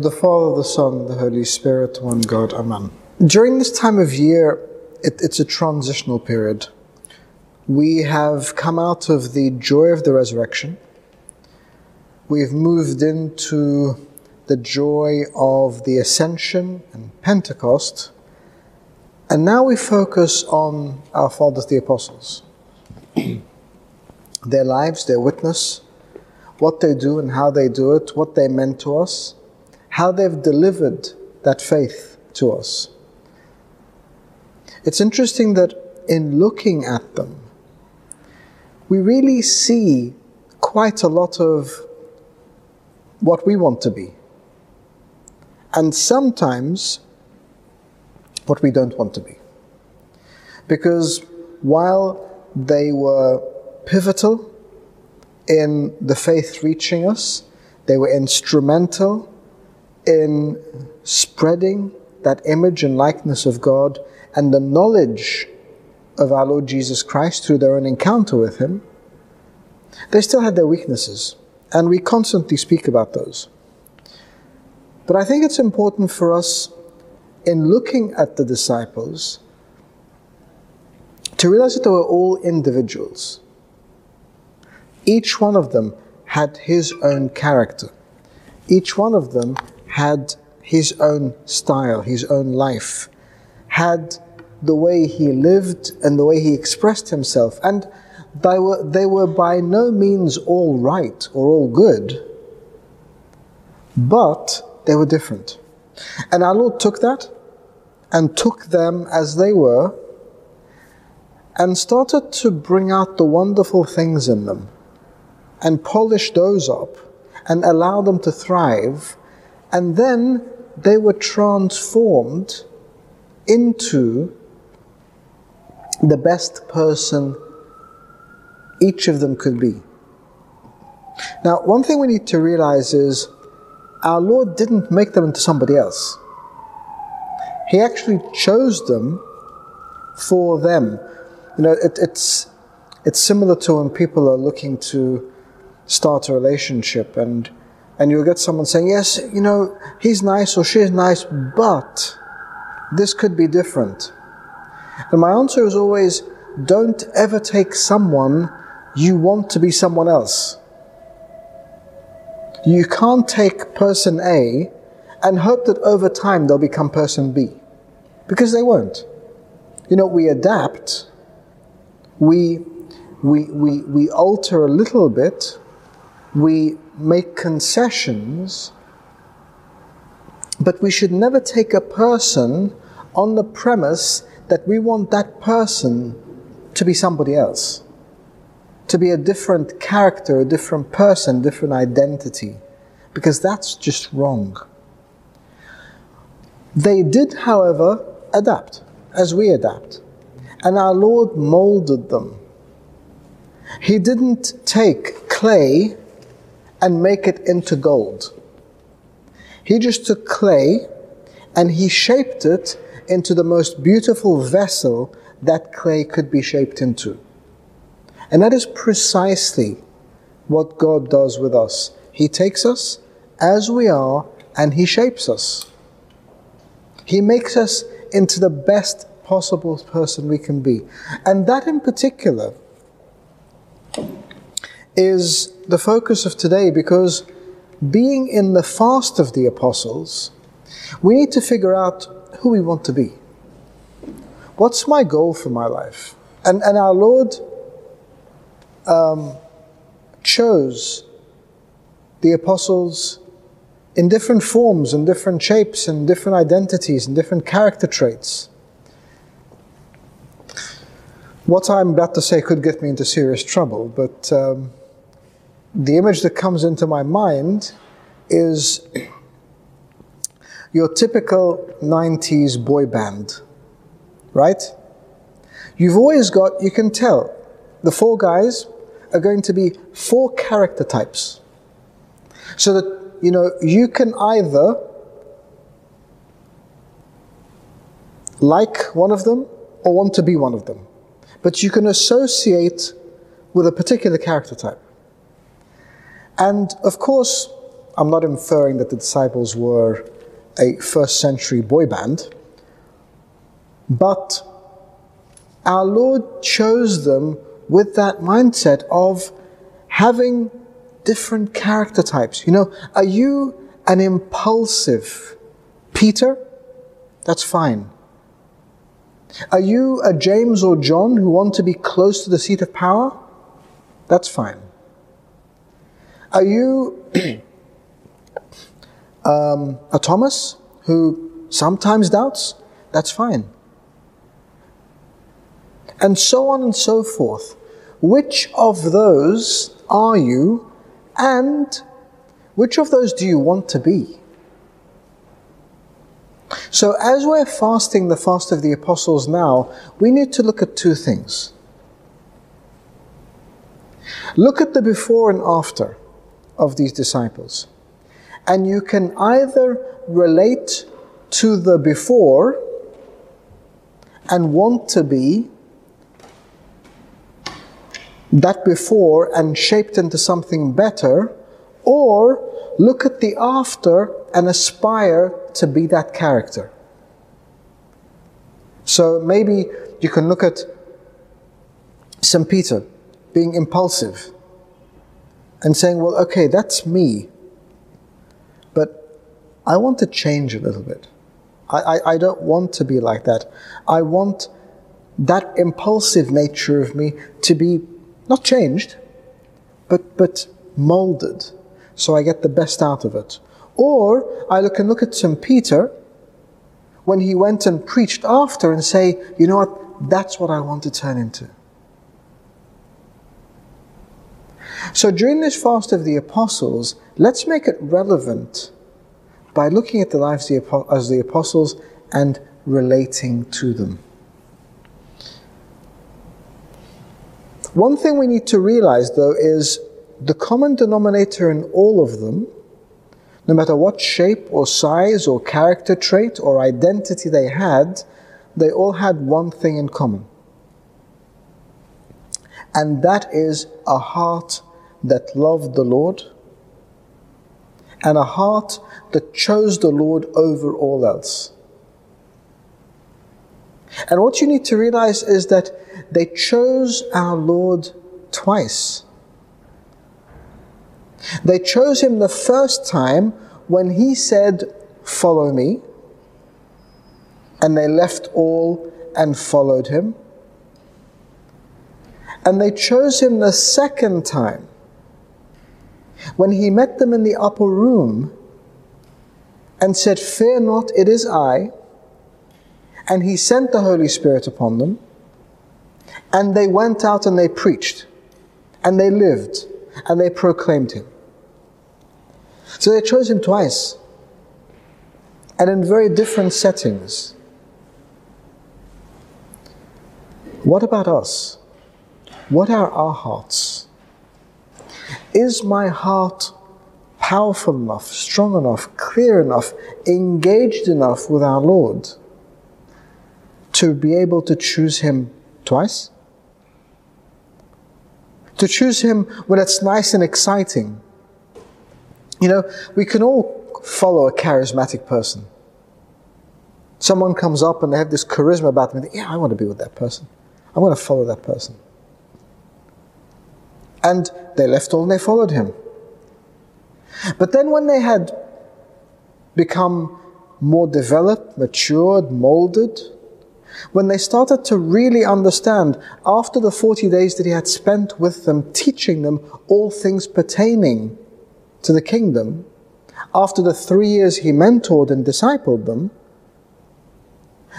the Father, the Son, the Holy Spirit, one God, Amen. During this time of year, it, it's a transitional period. We have come out of the joy of the resurrection. We've moved into the joy of the ascension and Pentecost. And now we focus on our fathers, the apostles. their lives, their witness, what they do and how they do it, what they meant to us, how they've delivered that faith to us. It's interesting that in looking at them, we really see quite a lot of what we want to be. And sometimes what we don't want to be. Because while they were pivotal in the faith reaching us, they were instrumental in spreading that image and likeness of God and the knowledge of our Lord Jesus Christ through their own encounter with Him, they still had their weaknesses, and we constantly speak about those. But I think it's important for us in looking at the disciples to realize that they were all individuals. Each one of them had his own character. Each one of them had his own style, his own life, had the way he lived and the way he expressed himself. And they were, they were by no means all right or all good, but they were different. And our Lord took that and took them as they were and started to bring out the wonderful things in them and polish those up and allow them to thrive. And then they were transformed into the best person each of them could be. Now, one thing we need to realize is our Lord didn't make them into somebody else. He actually chose them for them. You know, it, it's, it's similar to when people are looking to start a relationship and, and you'll get someone saying, yes, you know, he's nice or she's nice, but this could be different. And my answer is always, don't ever take someone you want to be someone else. You can't take person A and hope that over time they'll become person B. Because they won't. You know, we adapt, we, we, we, we alter a little bit, we make concessions, but we should never take a person on the premise that we want that person to be somebody else, to be a different character, a different person, different identity, because that's just wrong. They did, however, adapt, as we adapt. And our Lord molded them. He didn't take clay and make it into gold. He just took clay and he shaped it into the most beautiful vessel that clay could be shaped into. And that is precisely what God does with us. He takes us as we are and He shapes us. He makes us into the best possible person we can be. And that in particular is the focus of today because being in the fast of the apostles, we need to figure out who we want to be. What's my goal for my life? And, and our Lord um, chose the apostles in different forms and different shapes and different identities and different character traits. What I'm about to say could get me into serious trouble, but um, the image that comes into my mind is your typical 90s boy band, right? You've always got, you can tell, the four guys are going to be four character types. So that, you know, you can either like one of them or want to be one of them. But you can associate with a particular character type. And of course, I'm not inferring that the disciples were a first century boy band, but our Lord chose them with that mindset of having different character types. You know, are you an impulsive Peter? That's fine. Are you a James or John who want to be close to the seat of power? That's fine. Are you um, a Thomas who sometimes doubts? That's fine. And so on and so forth. Which of those are you and which of those do you want to be? So, as we're fasting the fast of the apostles now, we need to look at two things. Look at the before and after of these disciples. And you can either relate to the before and want to be that before and shaped into something better, or look at the after and aspire to be that character. So maybe you can look at St. Peter being impulsive and saying, well, okay, that's me, but I want to change a little bit. I, I, I don't want to be like that. I want that impulsive nature of me to be not changed, but, but molded so I get the best out of it. Or I look and look at St. Peter when he went and preached after and say, you know what, that's what I want to turn into. So during this fast of the apostles, let's make it relevant by looking at the lives of the apostles and relating to them. One thing we need to realize, though, is the common denominator in all of them, no matter what shape or size or character trait or identity they had, they all had one thing in common. And that is a heart that loved the Lord and a heart that chose the Lord over all else. And what you need to realize is that they chose our Lord twice. They chose him the first time when he said, Follow me. And they left all and followed him. And they chose him the second time when he met them in the upper room and said, Fear not, it is I. And he sent the Holy Spirit upon them. And they went out and they preached. And they lived. And they proclaimed him. So they chose him twice. And in very different settings. What about us? What are our hearts? Is my heart powerful enough, strong enough, clear enough, engaged enough with our Lord to be able to choose Him twice? To choose Him when it's nice and exciting. You know, we can all follow a charismatic person. Someone comes up and they have this charisma about them. yeah, I want to be with that person. I want to follow that person. And they left all and they followed him. But then when they had become more developed, matured, molded, when they started to really understand after the 40 days that he had spent with them, teaching them all things pertaining to the kingdom, after the three years he mentored and discipled them,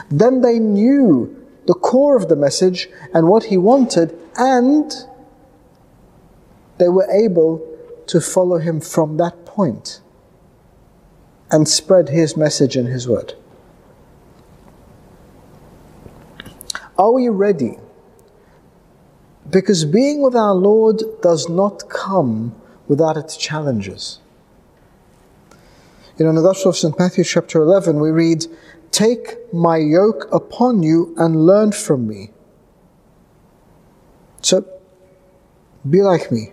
then they knew the core of the message and what he wanted, and they were able to follow him from that point and spread his message and his word. Are we ready? Because being with our Lord does not come without its challenges. You know, in the Gospel of St. Matthew, chapter 11, we read, Take my yoke upon you and learn from me. So, be like me.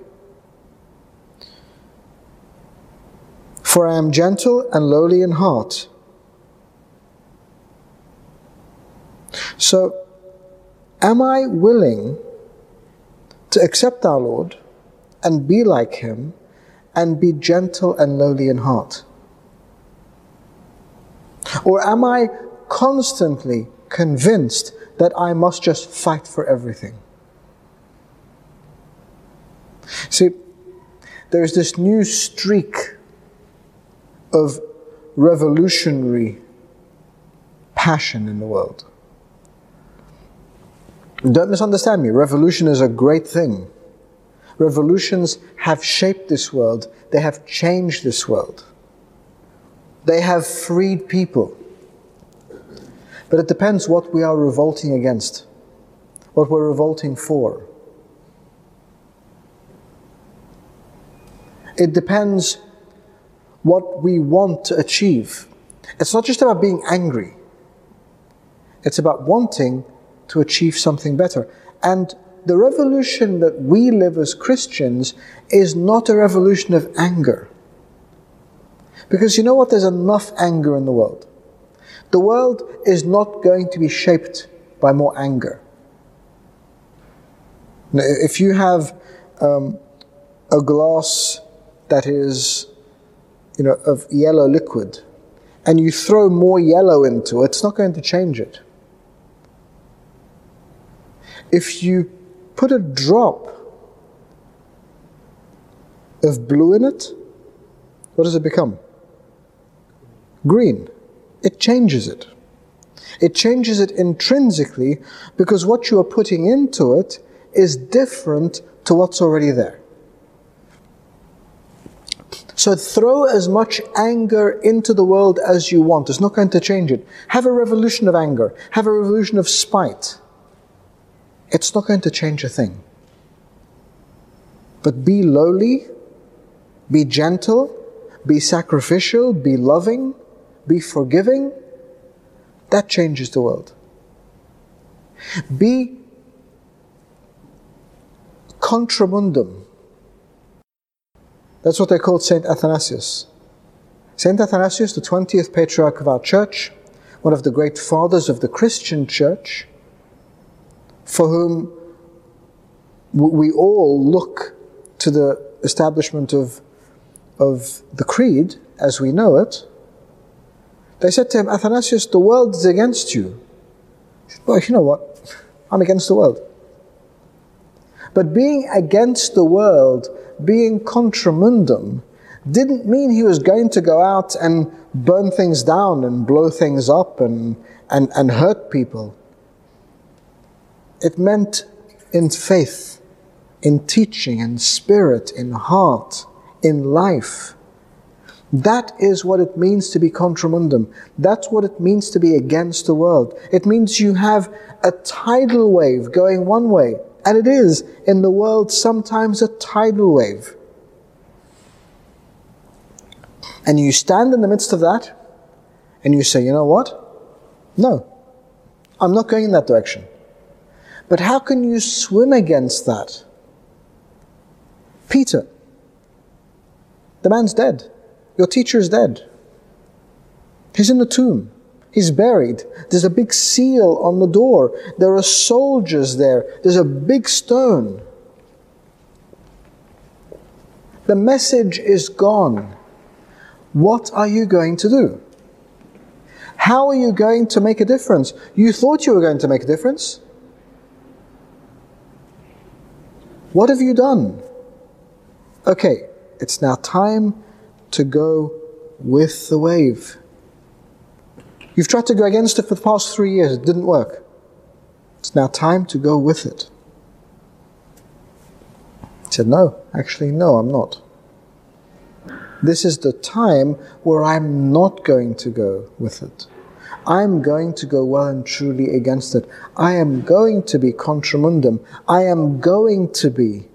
For I am gentle and lowly in heart. So, am I willing to accept our Lord and be like Him and be gentle and lowly in heart? Or am I constantly convinced that I must just fight for everything? See, there's this new streak of revolutionary passion in the world. Don't misunderstand me. Revolution is a great thing. Revolutions have shaped this world. They have changed this world. They have freed people. But it depends what we are revolting against, what we're revolting for. It depends what we want to achieve. It's not just about being angry, it's about wanting to achieve something better. And the revolution that we live as Christians is not a revolution of anger. Because you know what? There's enough anger in the world. The world is not going to be shaped by more anger. If you have um, a glass that is, you know, of yellow liquid, and you throw more yellow into it, it's not going to change it. If you put a drop of blue in it, what does it become? Green. It changes it. It changes it intrinsically because what you are putting into it is different to what's already there. So throw as much anger into the world as you want. It's not going to change it. Have a revolution of anger. Have a revolution of spite. It's not going to change a thing. But be lowly, be gentle, be sacrificial, be loving, be forgiving. That changes the world. Be contramundum. That's what they called Saint Athanasius. Saint Athanasius, the 20th patriarch of our church, one of the great fathers of the Christian church, for whom we all look to the establishment of, of the creed as we know it, they said to him, Athanasius, the world is against you. He said, well, you know what? I'm against the world. But being against the world, being contramundum, didn't mean he was going to go out and burn things down and blow things up and, and, and hurt people. It meant in faith, in teaching, in spirit, in heart, in life. That is what it means to be contramundum. That's what it means to be against the world. It means you have a tidal wave going one way, and it is in the world sometimes a tidal wave. And you stand in the midst of that, and you say, you know what? No, I'm not going in that direction. But how can you swim against that? Peter, the man's dead. Your teacher is dead. He's in the tomb. He's buried. There's a big seal on the door. There are soldiers there. There's a big stone. The message is gone. What are you going to do? How are you going to make a difference? You thought you were going to make a difference. What have you done? Okay, it's now time to go with the wave. You've tried to go against it for the past three years, it didn't work. It's now time to go with it. He said, No, actually, no, I'm not. This is the time where I'm not going to go with it. I'm going to go well and truly against it. I am going to be contramundum. I am going to be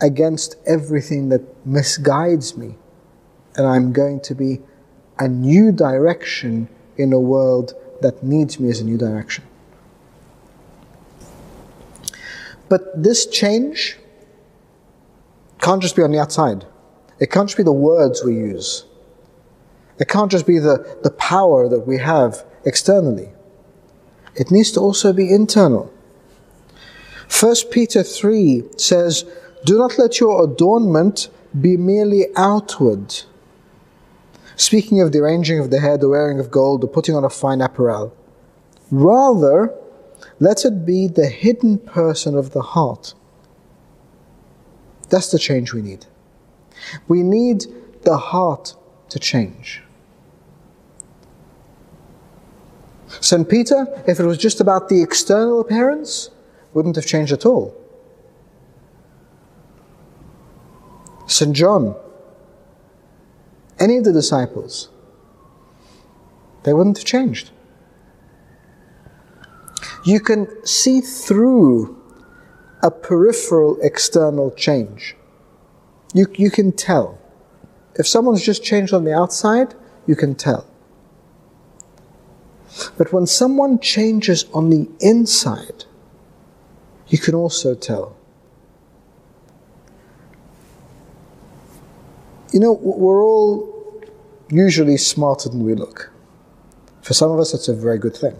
against everything that misguides me. And I'm going to be a new direction in a world that needs me as a new direction. But this change can't just be on the outside. It can't just be the words we use. It can't just be the, the power that we have externally. It needs to also be internal. 1 Peter 3 says, Do not let your adornment be merely outward. Speaking of the arranging of the hair, the wearing of gold, the putting on of fine apparel. Rather, let it be the hidden person of the heart. That's the change we need. We need the heart to change. St. Peter, if it was just about the external appearance, wouldn't have changed at all. St. John, any of the disciples, they wouldn't have changed. You can see through a peripheral external change. You, you can tell. If someone's just changed on the outside, you can tell. But when someone changes on the inside, you can also tell. You know, we're all usually smarter than we look. For some of us, it's a very good thing.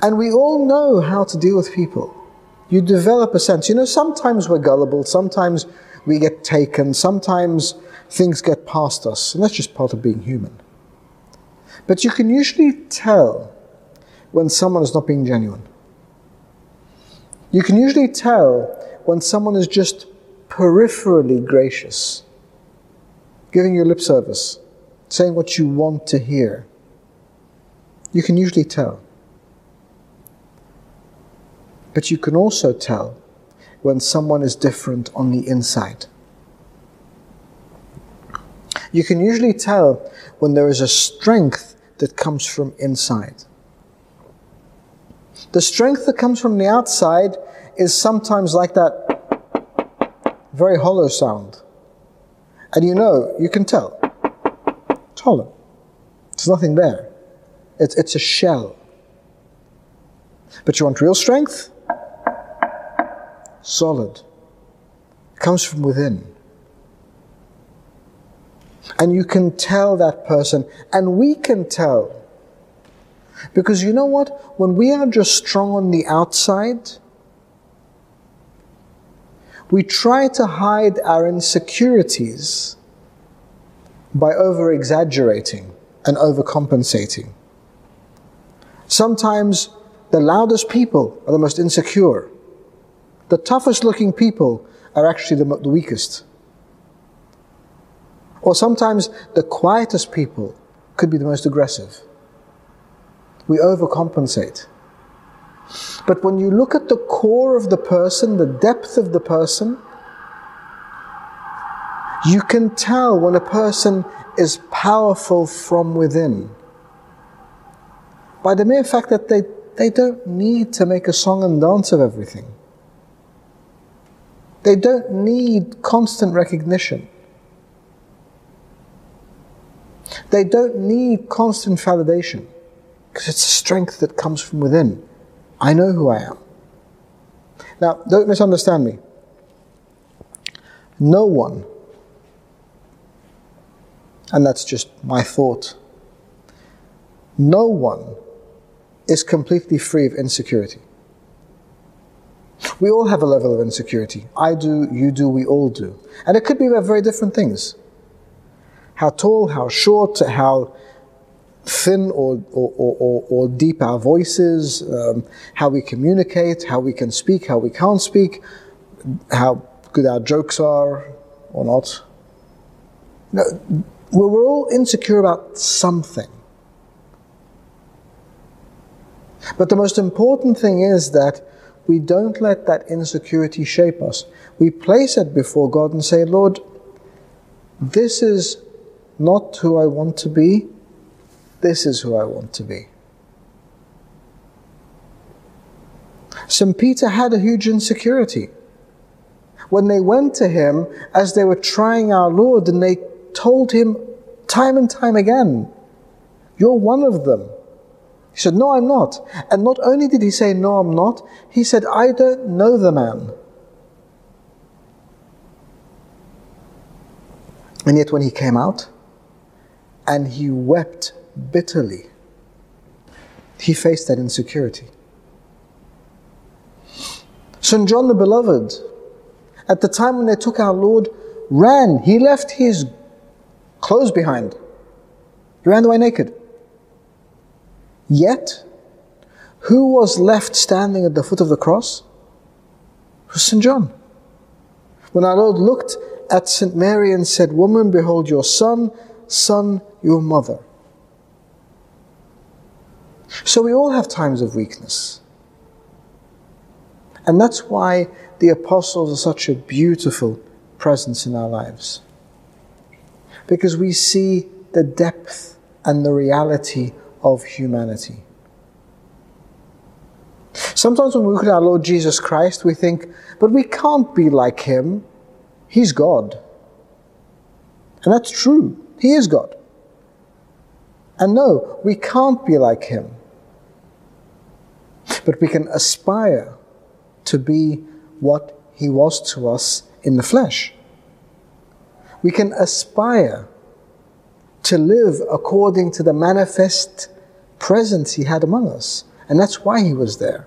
And we all know how to deal with people. You develop a sense. You know, sometimes we're gullible, sometimes we get taken, sometimes things get past us, and that's just part of being human. But you can usually tell when someone is not being genuine. You can usually tell when someone is just peripherally gracious, giving you lip service, saying what you want to hear. You can usually tell. But you can also tell when someone is different on the inside. You can usually tell when there is a strength that comes from inside. The strength that comes from the outside is sometimes like that very hollow sound. And you know, you can tell. It's hollow. There's nothing there. It's, it's a shell. But you want real strength? Solid. It comes from within. And you can tell that person, and we can tell. Because you know what? When we are just strong on the outside, we try to hide our insecurities by over exaggerating and overcompensating. Sometimes the loudest people are the most insecure. The toughest looking people are actually the, the weakest. Or sometimes the quietest people could be the most aggressive. We overcompensate. But when you look at the core of the person, the depth of the person, you can tell when a person is powerful from within. By the mere fact that they, they don't need to make a song and dance of everything. They don't need constant recognition. They don't need constant validation because it's a strength that comes from within. I know who I am. Now, don't misunderstand me. No one, and that's just my thought, no one is completely free of insecurity. We all have a level of insecurity. I do, you do, we all do. And it could be about very different things how tall, how short, how thin or, or, or, or deep our voices, um, how we communicate, how we can speak, how we can't speak, how good our jokes are or not. No, we're all insecure about something. But the most important thing is that we don't let that insecurity shape us. We place it before God and say, Lord, this is not who I want to be, this is who I want to be. St. Peter had a huge insecurity. When they went to him as they were trying our Lord and they told him time and time again, You're one of them. He said, No, I'm not. And not only did he say, No, I'm not, he said, I don't know the man. And yet, when he came out and he wept bitterly, he faced that insecurity. St. John the Beloved, at the time when they took our Lord, ran. He left his clothes behind. He ran away naked. Yet, who was left standing at the foot of the cross? It was St. John. When our Lord looked at St. Mary and said, Woman, behold your son, son, your mother. So we all have times of weakness. And that's why the apostles are such a beautiful presence in our lives. Because we see the depth and the reality of humanity. Sometimes when we look at our Lord Jesus Christ, we think, but we can't be like him. He's God. And that's true. He is God. And no, we can't be like him. But we can aspire to be what he was to us in the flesh. We can aspire to live according to the manifest presence he had among us. And that's why he was there.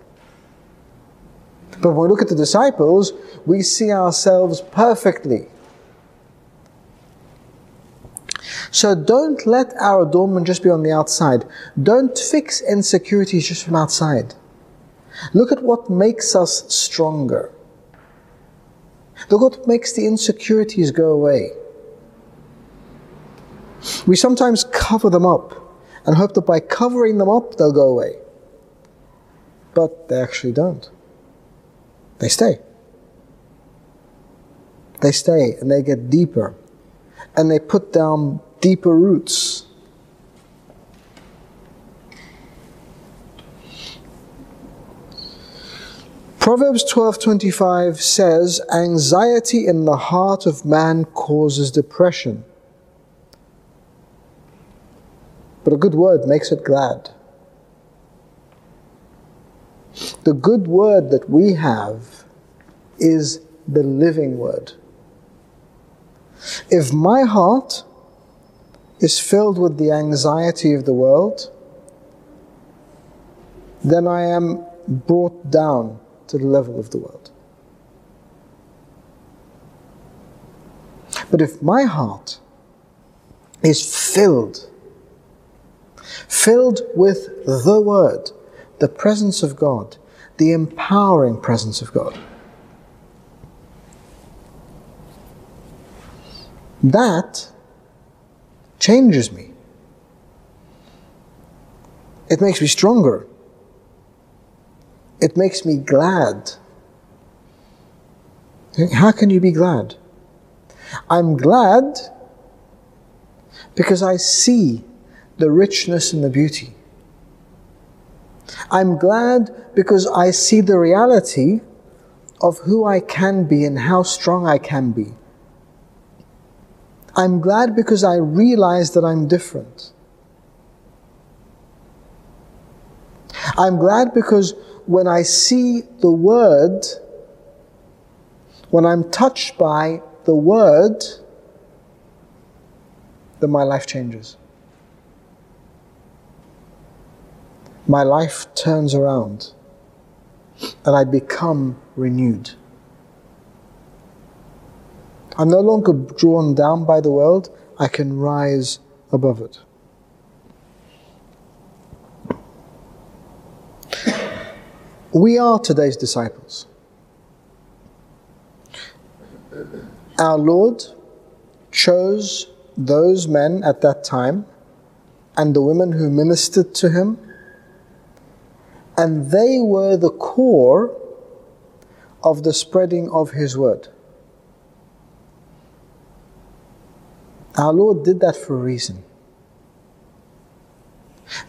But when we look at the disciples, we see ourselves perfectly. So don't let our adornment just be on the outside. Don't fix insecurities just from outside. Look at what makes us stronger. Look what makes the insecurities go away. We sometimes cover them up and hope that by covering them up, they'll go away. But they actually don't. They stay. They stay and they get deeper and they put down deeper roots. Proverbs 12:25 says, "Anxiety in the heart of man causes depression, but a good word makes it glad." The good word that we have is the living word. If my heart is filled with the anxiety of the world, then I am brought down to the level of the world. But if my heart is filled, filled with the Word, the presence of God, the empowering presence of God, that changes me. It makes me stronger. It makes me glad. How can you be glad? I'm glad because I see the richness and the beauty. I'm glad because I see the reality of who I can be and how strong I can be. I'm glad because I realize that I'm different. I'm glad because when I see the Word, when I'm touched by the Word, then my life changes. My life turns around and I become renewed. I'm no longer drawn down by the world, I can rise above it. We are today's disciples. Our Lord chose those men at that time and the women who ministered to him, and they were the core of the spreading of his word. Our Lord did that for a reason.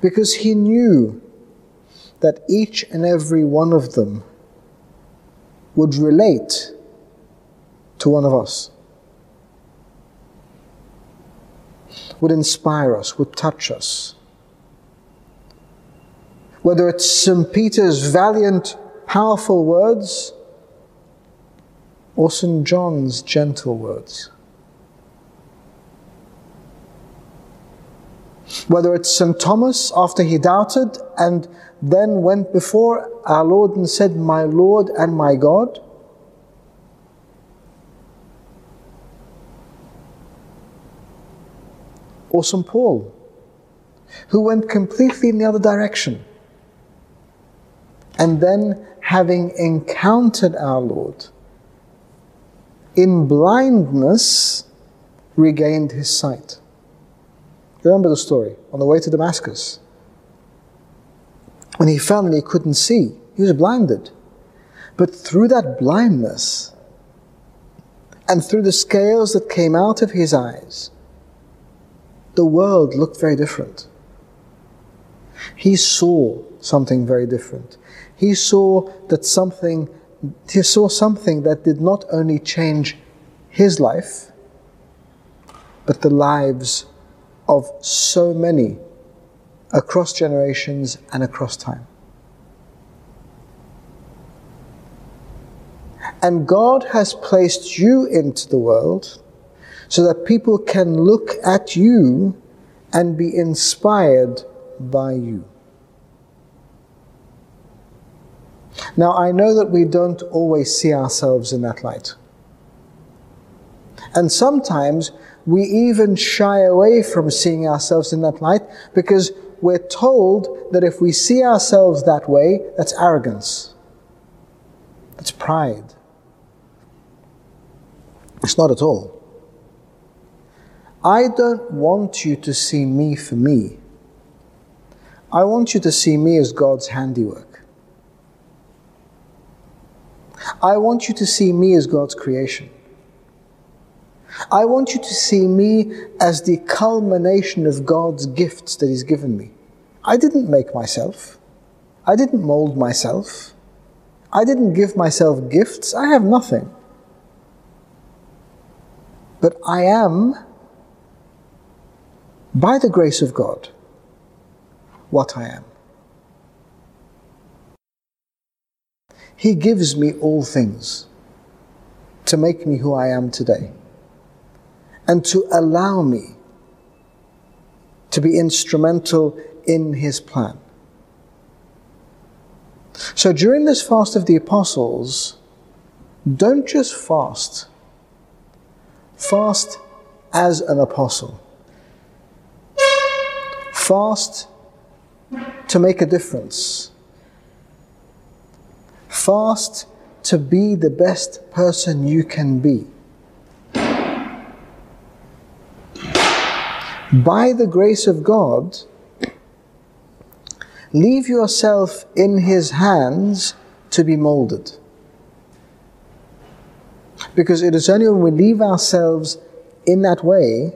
Because he knew that each and every one of them would relate to one of us, would inspire us, would touch us. Whether it's St. Peter's valiant, powerful words or St. John's gentle words. Whether it's St. Thomas after he doubted and then went before our Lord and said, My Lord and my God. Or St. Paul, who went completely in the other direction. And then, having encountered our Lord, in blindness, regained his sight. Remember the story on the way to Damascus. When he fell and he couldn't see, he was blinded. But through that blindness and through the scales that came out of his eyes, the world looked very different. He saw something very different. He saw that something he saw something that did not only change his life, but the lives of so many across generations and across time. And God has placed you into the world so that people can look at you and be inspired by you. Now, I know that we don't always see ourselves in that light. And sometimes we even shy away from seeing ourselves in that light because we're told that if we see ourselves that way, that's arrogance. That's pride. It's not at all. I don't want you to see me for me. I want you to see me as God's handiwork. I want you to see me as God's creation. I want you to see me as the culmination of God's gifts that He's given me. I didn't make myself. I didn't mold myself. I didn't give myself gifts. I have nothing. But I am, by the grace of God, what I am. He gives me all things to make me who I am today and to allow me to be instrumental in His plan. So during this fast of the apostles, don't just fast, fast as an apostle. Fast to make a difference. Fast to be the best person you can be. By the grace of God, leave yourself in His hands to be molded. Because it is only when we leave ourselves in that way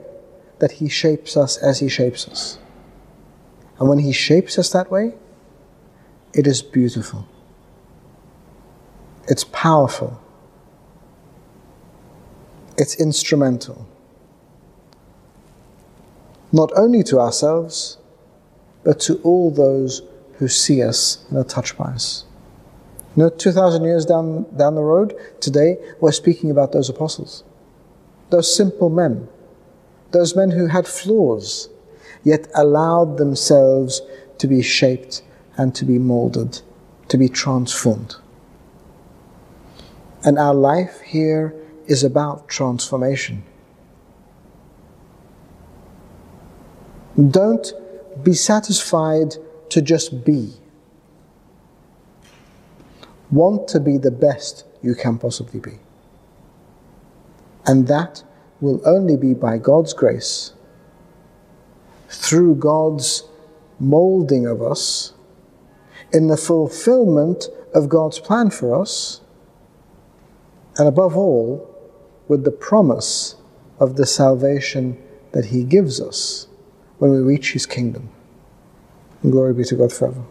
that He shapes us as He shapes us. And when He shapes us that way, it is beautiful. It's powerful. It's instrumental not only to ourselves, but to all those who see us and are touched by us. You know, 2,000 years down, down the road, today, we're speaking about those apostles. Those simple men. Those men who had flaws, yet allowed themselves to be shaped and to be molded, to be transformed. And our life here is about transformation. Don't be satisfied to just be. Want to be the best you can possibly be. And that will only be by God's grace, through God's molding of us, in the fulfillment of God's plan for us, and above all, with the promise of the salvation that He gives us when we reach His kingdom. And glory be to God forever.